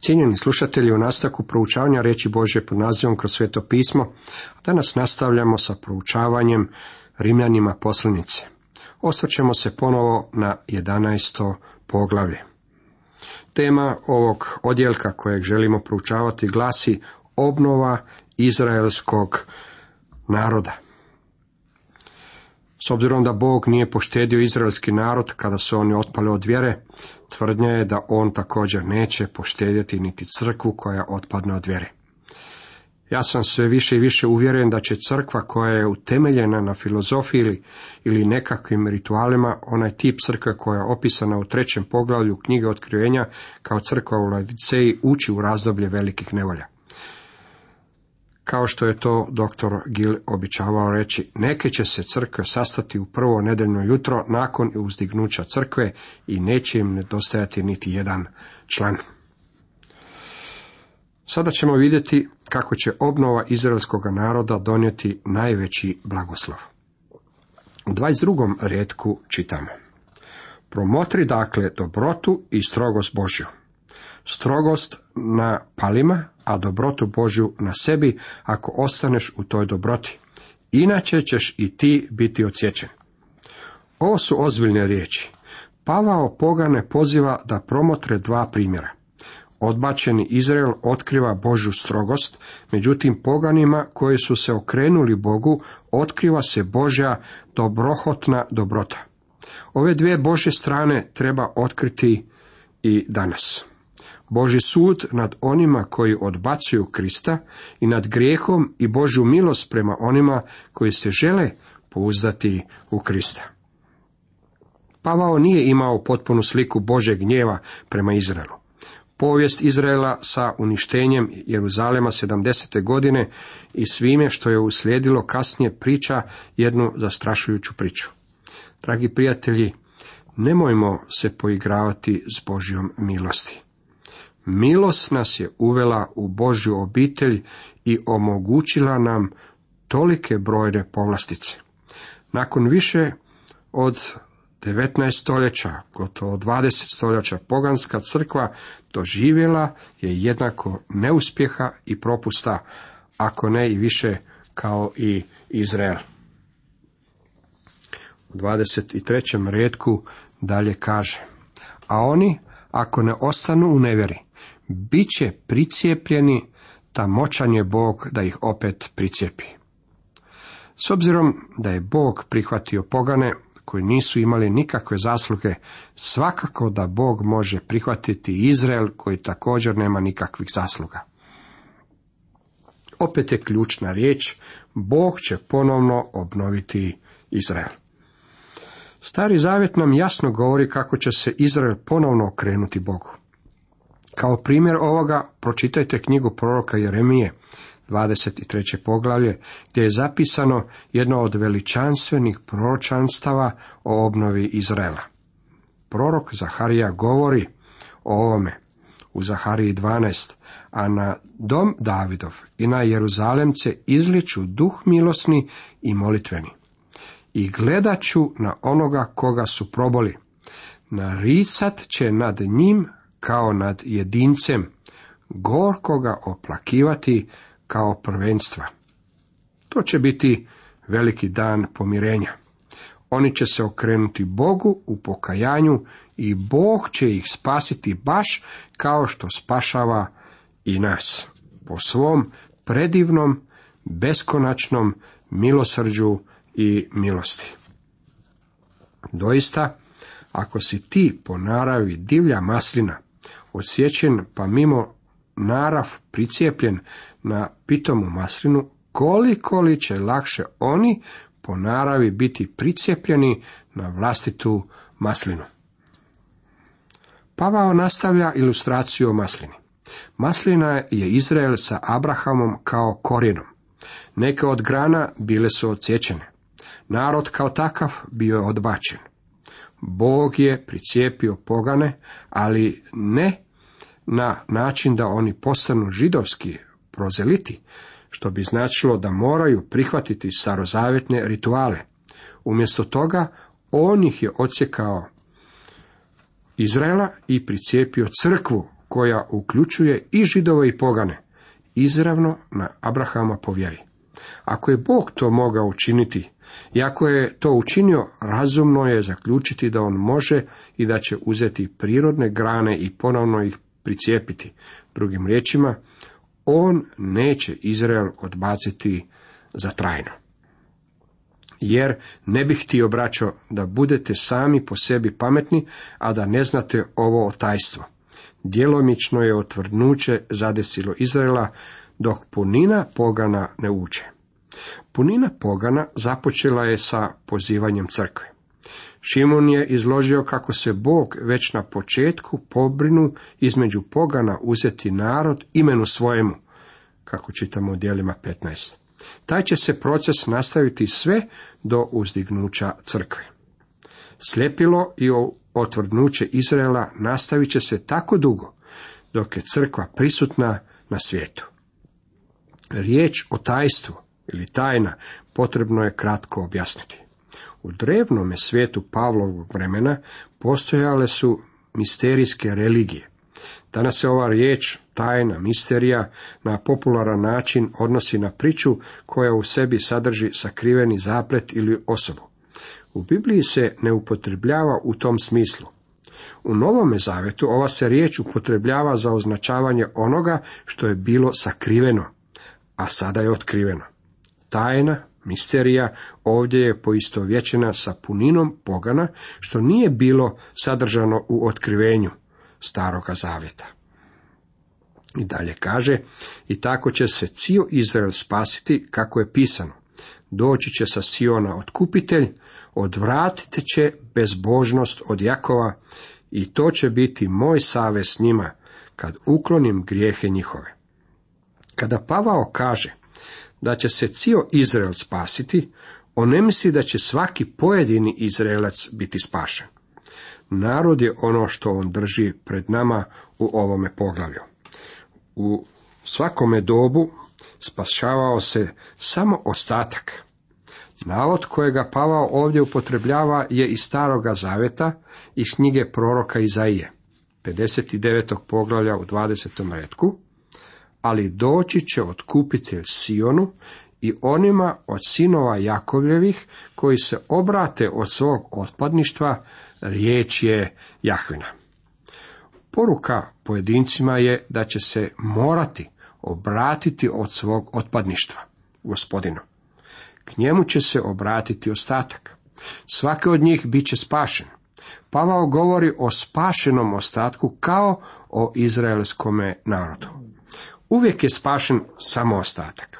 Cijenjeni slušatelji, u nastavku proučavanja reći Bože pod nazivom kroz sveto pismo, danas nastavljamo sa proučavanjem Rimljanima poslanice. Osvrćemo se ponovo na 11. poglavlje. Tema ovog odjeljka kojeg želimo proučavati glasi obnova izraelskog naroda. S obzirom da Bog nije poštedio izraelski narod kada su oni otpali od vjere, tvrdnja je da on također neće poštedjeti niti crkvu koja otpadne od vjere. Ja sam sve više i više uvjeren da će crkva koja je utemeljena na filozofiji ili, ili nekakvim ritualima, onaj tip crkve koja je opisana u trećem poglavlju knjige otkrivenja kao crkva u Ladiceji, ući u razdoblje velikih nevolja kao što je to dr. Gil običavao reći, neke će se crkve sastati u prvo nedeljno jutro nakon uzdignuća crkve i neće im nedostajati niti jedan član. Sada ćemo vidjeti kako će obnova izraelskog naroda donijeti najveći blagoslov. U 22. redku čitamo. Promotri dakle dobrotu i strogost Božju. Strogost na palima, a dobrotu Božju na sebi ako ostaneš u toj dobroti. Inače ćeš i ti biti odsječen. Ovo su ozbiljne riječi. Pavao pogane poziva da promotre dva primjera. Odbačeni Izrael otkriva Božju strogost, međutim poganima koji su se okrenuli Bogu otkriva se Božja dobrohotna dobrota. Ove dvije Božje strane treba otkriti i danas. Boži sud nad onima koji odbacuju Krista i nad grijehom i Božju milost prema onima koji se žele pouzdati u Krista. Pavao nije imao potpunu sliku Božeg gnjeva prema Izraelu. Povijest Izraela sa uništenjem Jeruzalema 70. godine i svime što je uslijedilo kasnije priča jednu zastrašujuću priču. Dragi prijatelji, nemojmo se poigravati s Božjom milosti. Milost nas je uvela u Božju obitelj i omogućila nam tolike brojne povlastice. Nakon više od 19 stoljeća, gotovo 20 stoljeća poganska crkva doživjela je jednako neuspjeha i propusta, ako ne i više kao i Izrael. U 23. redku dalje kaže, a oni ako ne ostanu u nevjeri, bit će pricijepljeni, ta moćan je Bog da ih opet pricijepi. S obzirom da je Bog prihvatio pogane koji nisu imali nikakve zasluge, svakako da Bog može prihvatiti Izrael koji također nema nikakvih zasluga. Opet je ključna riječ, Bog će ponovno obnoviti Izrael. Stari zavjet nam jasno govori kako će se Izrael ponovno okrenuti Bogu. Kao primjer ovoga pročitajte knjigu proroka Jeremije, 23. poglavlje, gdje je zapisano jedno od veličanstvenih proročanstava o obnovi Izraela. Prorok Zaharija govori o ovome u Zahariji 12, a na dom Davidov i na Jeruzalemce izliču duh milosni i molitveni. I gledat ću na onoga koga su proboli. Naricat će nad njim kao nad jedincem, gorko ga oplakivati kao prvenstva. To će biti veliki dan pomirenja. Oni će se okrenuti Bogu u pokajanju i Bog će ih spasiti baš kao što spašava i nas. Po svom predivnom, beskonačnom milosrđu i milosti. Doista, ako si ti po naravi divlja maslina, odsječen pa mimo narav pricijepljen na pitomu maslinu, koliko li će lakše oni po naravi biti pricijepljeni na vlastitu maslinu. Pavao nastavlja ilustraciju o maslini. Maslina je Izrael sa Abrahamom kao korijenom. Neke od grana bile su odsječene. Narod kao takav bio je odbačen. Bog je pricijepio pogane, ali ne na način da oni postanu židovski prozeliti, što bi značilo da moraju prihvatiti starozavjetne rituale. Umjesto toga, on ih je odsjekao Izraela i pricijepio crkvu koja uključuje i židove i pogane, izravno na Abrahama povjeri. Ako je Bog to mogao učiniti, i ako je to učinio, razumno je zaključiti da on može i da će uzeti prirodne grane i ponovno ih pricijepiti. Drugim riječima, on neće Izrael odbaciti za trajno. Jer ne bih htio, braćo, da budete sami po sebi pametni, a da ne znate ovo tajstvo. Djelomično je otvrdnuće zadesilo Izraela, dok punina pogana ne uče. Punina pogana započela je sa pozivanjem crkve. Šimon je izložio kako se Bog već na početku pobrinu između pogana uzeti narod imenu svojemu, kako čitamo u dijelima 15. Taj će se proces nastaviti sve do uzdignuća crkve. Sljepilo i otvrdnuće Izraela nastavit će se tako dugo, dok je crkva prisutna na svijetu. Riječ o tajstvu ili tajna potrebno je kratko objasniti. U drevnome svijetu Pavlovog vremena postojale su misterijske religije. Danas se ova riječ, tajna, misterija, na popularan način odnosi na priču koja u sebi sadrži sakriveni zaplet ili osobu. U Bibliji se ne upotrebljava u tom smislu. U Novome Zavetu ova se riječ upotrebljava za označavanje onoga što je bilo sakriveno, a sada je otkriveno. Tajna, misterija ovdje je poistovjećena sa puninom pogana, što nije bilo sadržano u otkrivenju staroga zavjeta. I dalje kaže, i tako će se cijel Izrael spasiti, kako je pisano. Doći će sa Siona otkupitelj, odvratite će bezbožnost od Jakova, i to će biti moj savez s njima, kad uklonim grijehe njihove. Kada Pavao kaže da će se cijel Izrael spasiti, on ne misli da će svaki pojedini Izraelac biti spašen. Narod je ono što on drži pred nama u ovome poglavlju. U svakome dobu spašavao se samo ostatak. Navod kojega Pavao ovdje upotrebljava je iz staroga zaveta iz knjige proroka Izaije, 59. poglavlja u 20. redku, ali doći će otkupitelj Sionu i onima od sinova Jakovljevih koji se obrate od svog otpadništva, riječ je Jahvina. Poruka pojedincima je da će se morati obratiti od svog otpadništva, gospodinu. K njemu će se obratiti ostatak. Svaki od njih bit će spašen. Pavao govori o spašenom ostatku kao o izraelskome narodu. Uvijek je spašen samo ostatak.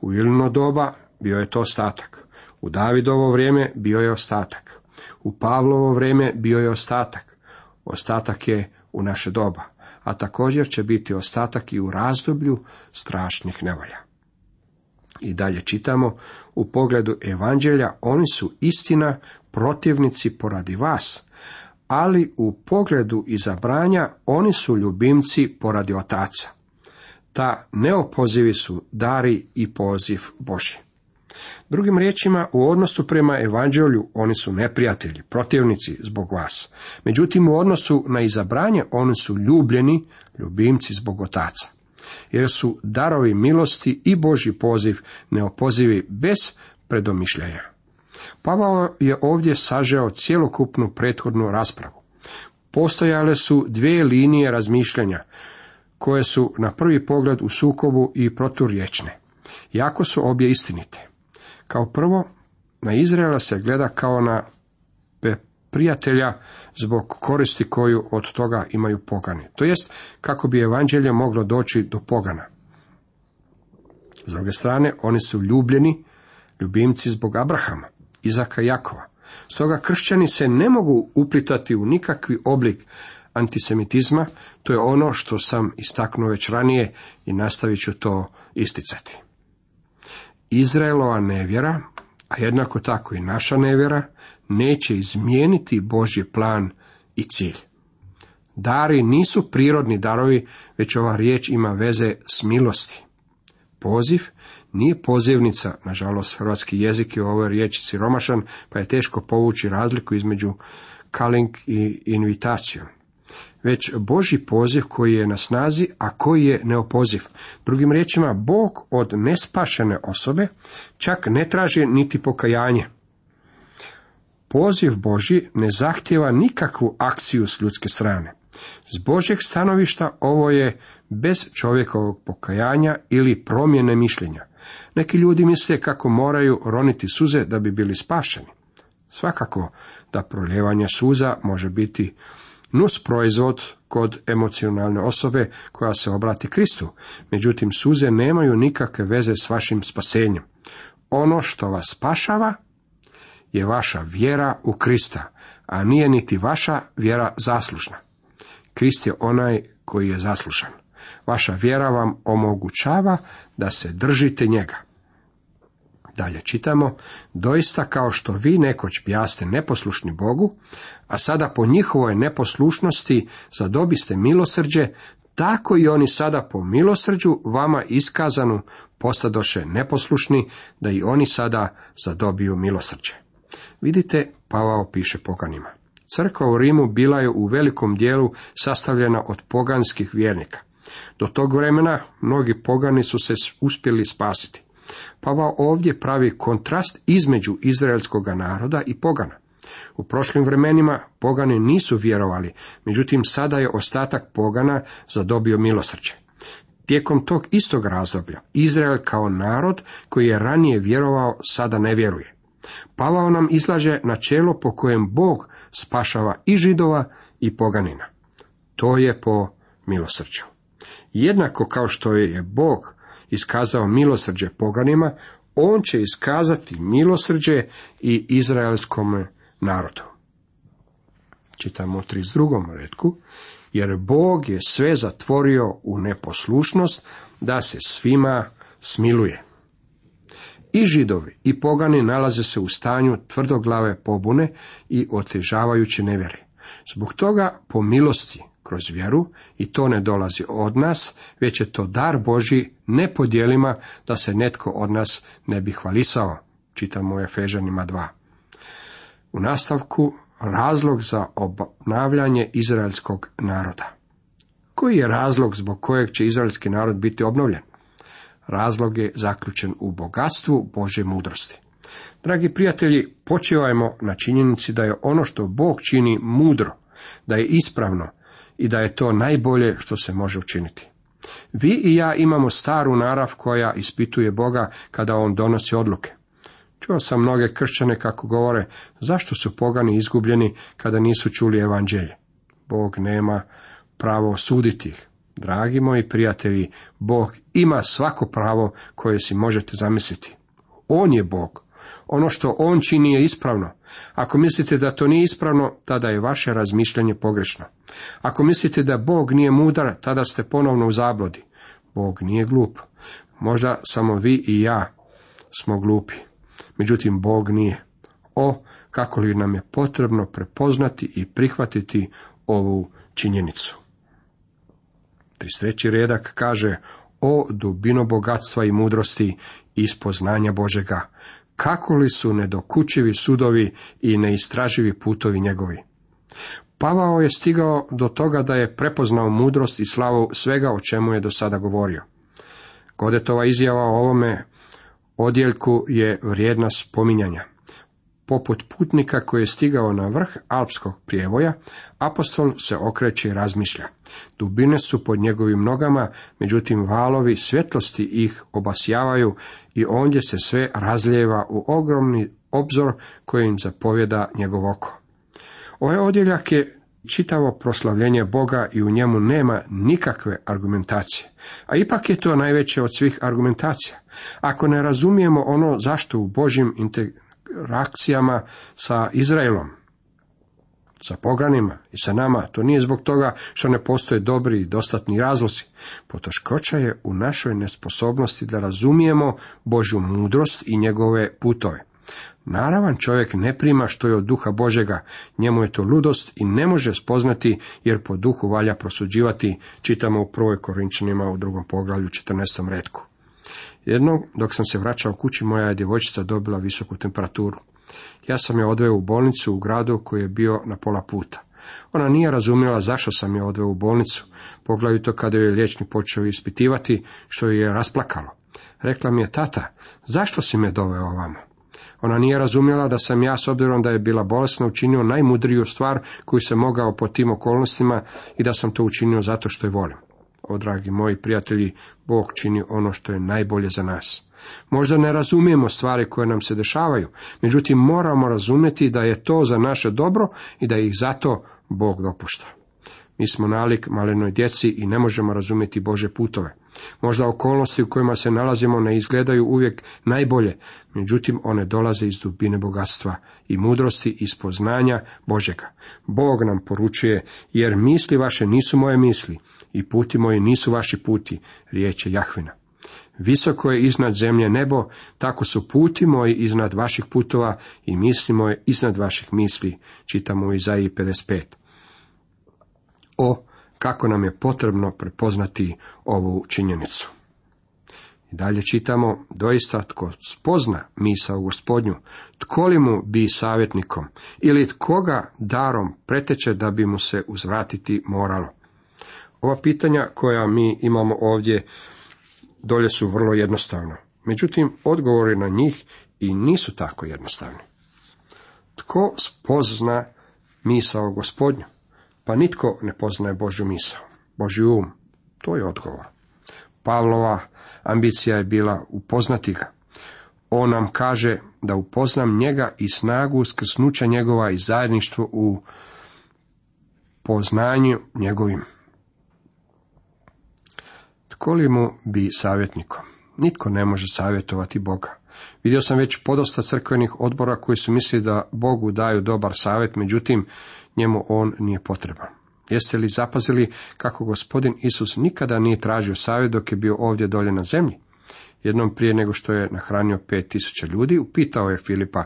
U Ilino doba bio je to ostatak. U Davidovo vrijeme bio je ostatak. U Pavlovo vrijeme bio je ostatak. Ostatak je u naše doba, a također će biti ostatak i u razdoblju strašnih nevolja. I dalje čitamo, u pogledu evanđelja oni su istina protivnici poradi vas, ali u pogledu izabranja oni su ljubimci poradi otaca. Ta neopozivi su dari i poziv Boži. Drugim riječima, u odnosu prema evanđelju oni su neprijatelji, protivnici zbog vas. Međutim, u odnosu na izabranje oni su ljubljeni, ljubimci zbog otaca. Jer su darovi milosti i Boži poziv neopozivi bez predomišljaja. Pavao je ovdje sažeo cjelokupnu prethodnu raspravu. Postojale su dvije linije razmišljanja, koje su na prvi pogled u sukobu i proturječne. Jako su obje istinite. Kao prvo, na Izraela se gleda kao na prijatelja zbog koristi koju od toga imaju pogani. To jest, kako bi evanđelje moglo doći do pogana. S druge strane, oni su ljubljeni, ljubimci zbog Abrahama, Izaka i Jakova. Stoga kršćani se ne mogu uplitati u nikakvi oblik antisemitizma, to je ono što sam istaknuo već ranije i nastavit ću to isticati. Izraelova nevjera, a jednako tako i naša nevjera, neće izmijeniti Božji plan i cilj. Dari nisu prirodni darovi, već ova riječ ima veze s milosti. Poziv nije pozivnica, nažalost hrvatski jezik je u ovoj riječi siromašan, pa je teško povući razliku između kaling i invitacijom. Već Boži poziv koji je na snazi, a koji je neopoziv. Drugim riječima, Bog od nespašene osobe čak ne traži niti pokajanje. Poziv Boži ne zahtjeva nikakvu akciju s ljudske strane. S Božjeg stanovišta ovo je bez čovjekovog pokajanja ili promjene mišljenja. Neki ljudi misle kako moraju roniti suze da bi bili spašeni. Svakako da proljevanje suza može biti nus proizvod kod emocionalne osobe koja se obrati Kristu, međutim suze nemaju nikakve veze s vašim spasenjem. Ono što vas spašava je vaša vjera u Krista, a nije niti vaša vjera zaslužna. Krist je onaj koji je zaslužan. Vaša vjera vam omogućava da se držite njega. Dalje čitamo, doista kao što vi nekoć bijaste neposlušni Bogu, a sada po njihovoj neposlušnosti zadobiste milosrđe, tako i oni sada po milosrđu vama iskazanu postadoše neposlušni, da i oni sada zadobiju milosrđe. Vidite, Pavao piše poganima. Crkva u Rimu bila je u velikom dijelu sastavljena od poganskih vjernika. Do tog vremena mnogi pogani su se uspjeli spasiti. Pavao ovdje pravi kontrast između izraelskog naroda i pogana. U prošlim vremenima pogani nisu vjerovali, međutim sada je ostatak pogana zadobio milosrđe. Tijekom tog istog razdoblja Izrael kao narod koji je ranije vjerovao sada ne vjeruje. Pavao nam izlaže načelo po kojem Bog spašava i židova i poganina. To je po milosrđu. Jednako kao što je Bog iskazao milosrđe poganima, on će iskazati milosrđe i izraelskom narodu. Čitamo u 32. redku, jer Bog je sve zatvorio u neposlušnost da se svima smiluje. I židovi i pogani nalaze se u stanju tvrdoglave pobune i otežavajuće nevjere. Zbog toga, po milosti, kroz vjeru, i to ne dolazi od nas, već je to dar Boži ne podjelima da se netko od nas ne bi hvalisao. Čitamo u Efežanima 2. U nastavku razlog za obnavljanje izraelskog naroda. Koji je razlog zbog kojeg će izraelski narod biti obnovljen? Razlog je zaključen u bogatstvu Bože mudrosti. Dragi prijatelji, počivajmo na činjenici da je ono što Bog čini mudro, da je ispravno i da je to najbolje što se može učiniti. Vi i ja imamo staru narav koja ispituje Boga kada on donosi odluke. Čuo sam mnoge kršćane kako govore, zašto su pogani izgubljeni kada nisu čuli evanđelje. Bog nema pravo osuditi ih. Dragi moji prijatelji, Bog ima svako pravo koje si možete zamisliti. On je Bog. Ono što On čini je ispravno. Ako mislite da to nije ispravno, tada je vaše razmišljanje pogrešno. Ako mislite da Bog nije mudar, tada ste ponovno u zablodi. Bog nije glup. Možda samo vi i ja smo glupi. Međutim, Bog nije. O, kako li nam je potrebno prepoznati i prihvatiti ovu činjenicu. 33. redak kaže, o dubino bogatstva i mudrosti i spoznanja Božega, kako li su nedokučivi sudovi i neistraživi putovi njegovi. Pavao je stigao do toga da je prepoznao mudrost i slavu svega o čemu je do sada govorio. Godetova izjava o ovome odjeljku je vrijedna spominjanja. Poput putnika koji je stigao na vrh alpskog prijevoja, apostol se okreće i razmišlja. Dubine su pod njegovim nogama, međutim valovi svjetlosti ih obasjavaju i ondje se sve razlijeva u ogromni obzor koji im zapovjeda njegov oko. Ovaj odjeljak je čitavo proslavljenje Boga i u njemu nema nikakve argumentacije. A ipak je to najveće od svih argumentacija. Ako ne razumijemo ono zašto u Božjim interakcijama sa Izraelom, sa poganima i sa nama, to nije zbog toga što ne postoje dobri i dostatni razlozi. Poteškoća je u našoj nesposobnosti da razumijemo Božju mudrost i njegove putove. Naravan čovjek ne prima što je od duha Božega, njemu je to ludost i ne može spoznati jer po duhu valja prosuđivati, čitamo u prvoj Korinčanima u drugom poglavlju 14. redku. Jednom, dok sam se vraćao kući, moja je djevojčica dobila visoku temperaturu. Ja sam je odveo u bolnicu u gradu koji je bio na pola puta. Ona nije razumjela zašto sam je odveo u bolnicu, poglavito kada je liječnik počeo ispitivati, što je rasplakalo. Rekla mi je, tata, zašto si me doveo ovamo? Ona nije razumjela da sam ja, s obzirom da je bila bolesna, učinio najmudriju stvar koju se mogao po tim okolnostima i da sam to učinio zato što je volim. O, dragi moji prijatelji, Bog čini ono što je najbolje za nas. Možda ne razumijemo stvari koje nam se dešavaju, međutim moramo razumjeti da je to za naše dobro i da ih zato Bog dopušta. Mi smo nalik malenoj djeci i ne možemo razumjeti Bože putove. Možda okolnosti u kojima se nalazimo ne izgledaju uvijek najbolje, međutim one dolaze iz dubine bogatstva i mudrosti i spoznanja Božega. Bog nam poručuje, jer misli vaše nisu moje misli i puti moji nisu vaši puti, riječ je Jahvina. Visoko je iznad zemlje nebo, tako su puti moji iznad vaših putova i misli moje iznad vaših misli, čitamo u Izaiji 55. O, kako nam je potrebno prepoznati ovu činjenicu. I dalje čitamo, doista tko spozna misa u gospodnju, tko li mu bi savjetnikom, ili tkoga darom preteče da bi mu se uzvratiti moralo. Ova pitanja koja mi imamo ovdje dolje su vrlo jednostavna. Međutim, odgovori na njih i nisu tako jednostavni. Tko spozna misao gospodnju? Pa nitko ne poznaje Božju misao, Božji um. To je odgovor. Pavlova ambicija je bila upoznati ga. On nam kaže da upoznam njega i snagu skrsnuća njegova i zajedništvo u poznanju njegovim. Tko li mu bi savjetnikom? Nitko ne može savjetovati Boga. Vidio sam već podosta crkvenih odbora koji su mislili da Bogu daju dobar savjet, međutim njemu on nije potreban. Jeste li zapazili kako gospodin Isus nikada nije tražio savjet dok je bio ovdje dolje na zemlji? Jednom prije nego što je nahranio pet tisuća ljudi, upitao je Filipa,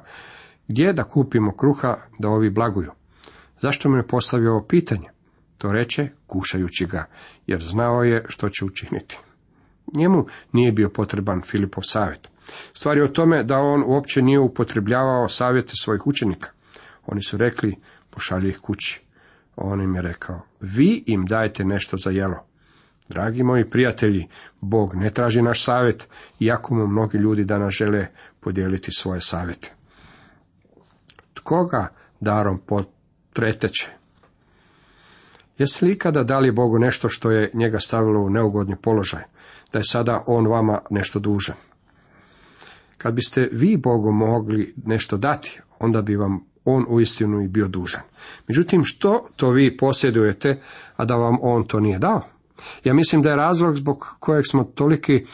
gdje da kupimo kruha da ovi blaguju? Zašto mu je postavio ovo pitanje? To reče, kušajući ga, jer znao je što će učiniti. Njemu nije bio potreban Filipov savjet. Stvar je o tome da on uopće nije upotrebljavao savjete svojih učenika. Oni su rekli, pošalji ih kući. On im je rekao, vi im dajte nešto za jelo. Dragi moji prijatelji, Bog ne traži naš savjet, iako mu mnogi ljudi danas žele podijeliti svoje savjete. Tko ga darom potreteće? Jeste li ikada dali Bogu nešto što je njega stavilo u neugodni položaj, da je sada on vama nešto dužan? Kad biste vi Bogu mogli nešto dati, onda bi vam on uistinu i bio dužan. Međutim, što to vi posjedujete, a da vam on to nije dao? Ja mislim da je razlog zbog kojeg smo toliki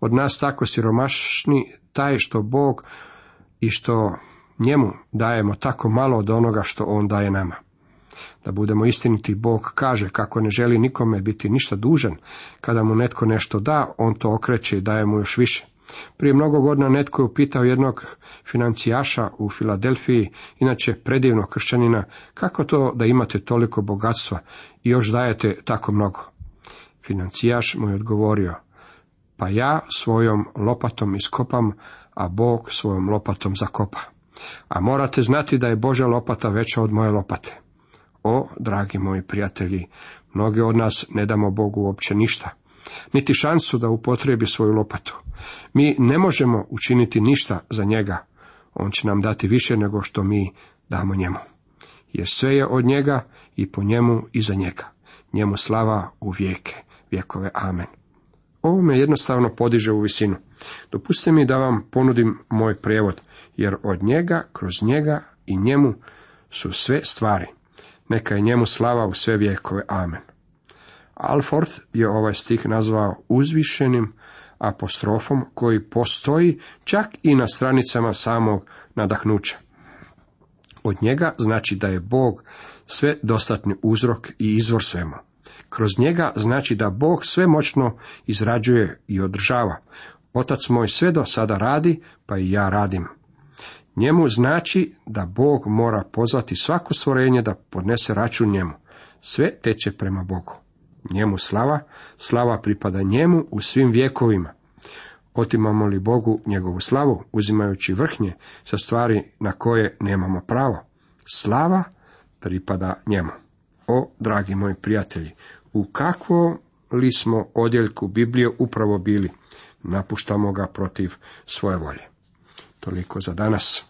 od nas tako siromašni taj što Bog i što njemu dajemo tako malo od onoga što on daje nama. Da budemo istiniti, Bog kaže kako ne želi nikome biti ništa dužan. Kada mu netko nešto da, on to okreće i daje mu još više. Prije mnogo godina netko je upitao jednog financijaša u Filadelfiji, inače predivnog kršćanina, kako to da imate toliko bogatstva i još dajete tako mnogo? Financijaš mu je odgovorio, pa ja svojom lopatom iskopam, a Bog svojom lopatom zakopa. A morate znati da je Božja lopata veća od moje lopate. O, dragi moji prijatelji, mnogi od nas ne damo Bogu uopće ništa, niti šansu da upotrebi svoju lopatu. Mi ne možemo učiniti ništa za njega, on će nam dati više nego što mi damo njemu. Jer sve je od njega i po njemu i za njega. Njemu slava u vijeke, vjekove. Amen. Ovo me jednostavno podiže u visinu. Dopustite mi da vam ponudim moj prijevod, jer od njega, kroz njega i njemu su sve stvari. Neka je njemu slava u sve vijekove. Amen. Alford je ovaj stih nazvao uzvišenim apostrofom koji postoji čak i na stranicama samog nadahnuća. Od njega znači da je Bog sve dostatni uzrok i izvor svemu. Kroz njega znači da Bog sve moćno izrađuje i održava. Otac moj sve do sada radi, pa i ja radim. Njemu znači da Bog mora pozvati svako stvorenje da podnese račun njemu. Sve teče prema Bogu. Njemu slava, slava pripada njemu u svim vjekovima. Otimamo li Bogu njegovu slavu, uzimajući vrhnje sa stvari na koje nemamo pravo? Slava pripada njemu. O, dragi moji prijatelji, u kakvom li smo odjeljku Biblije upravo bili? Napuštamo ga protiv svoje volje. Toliko za danas.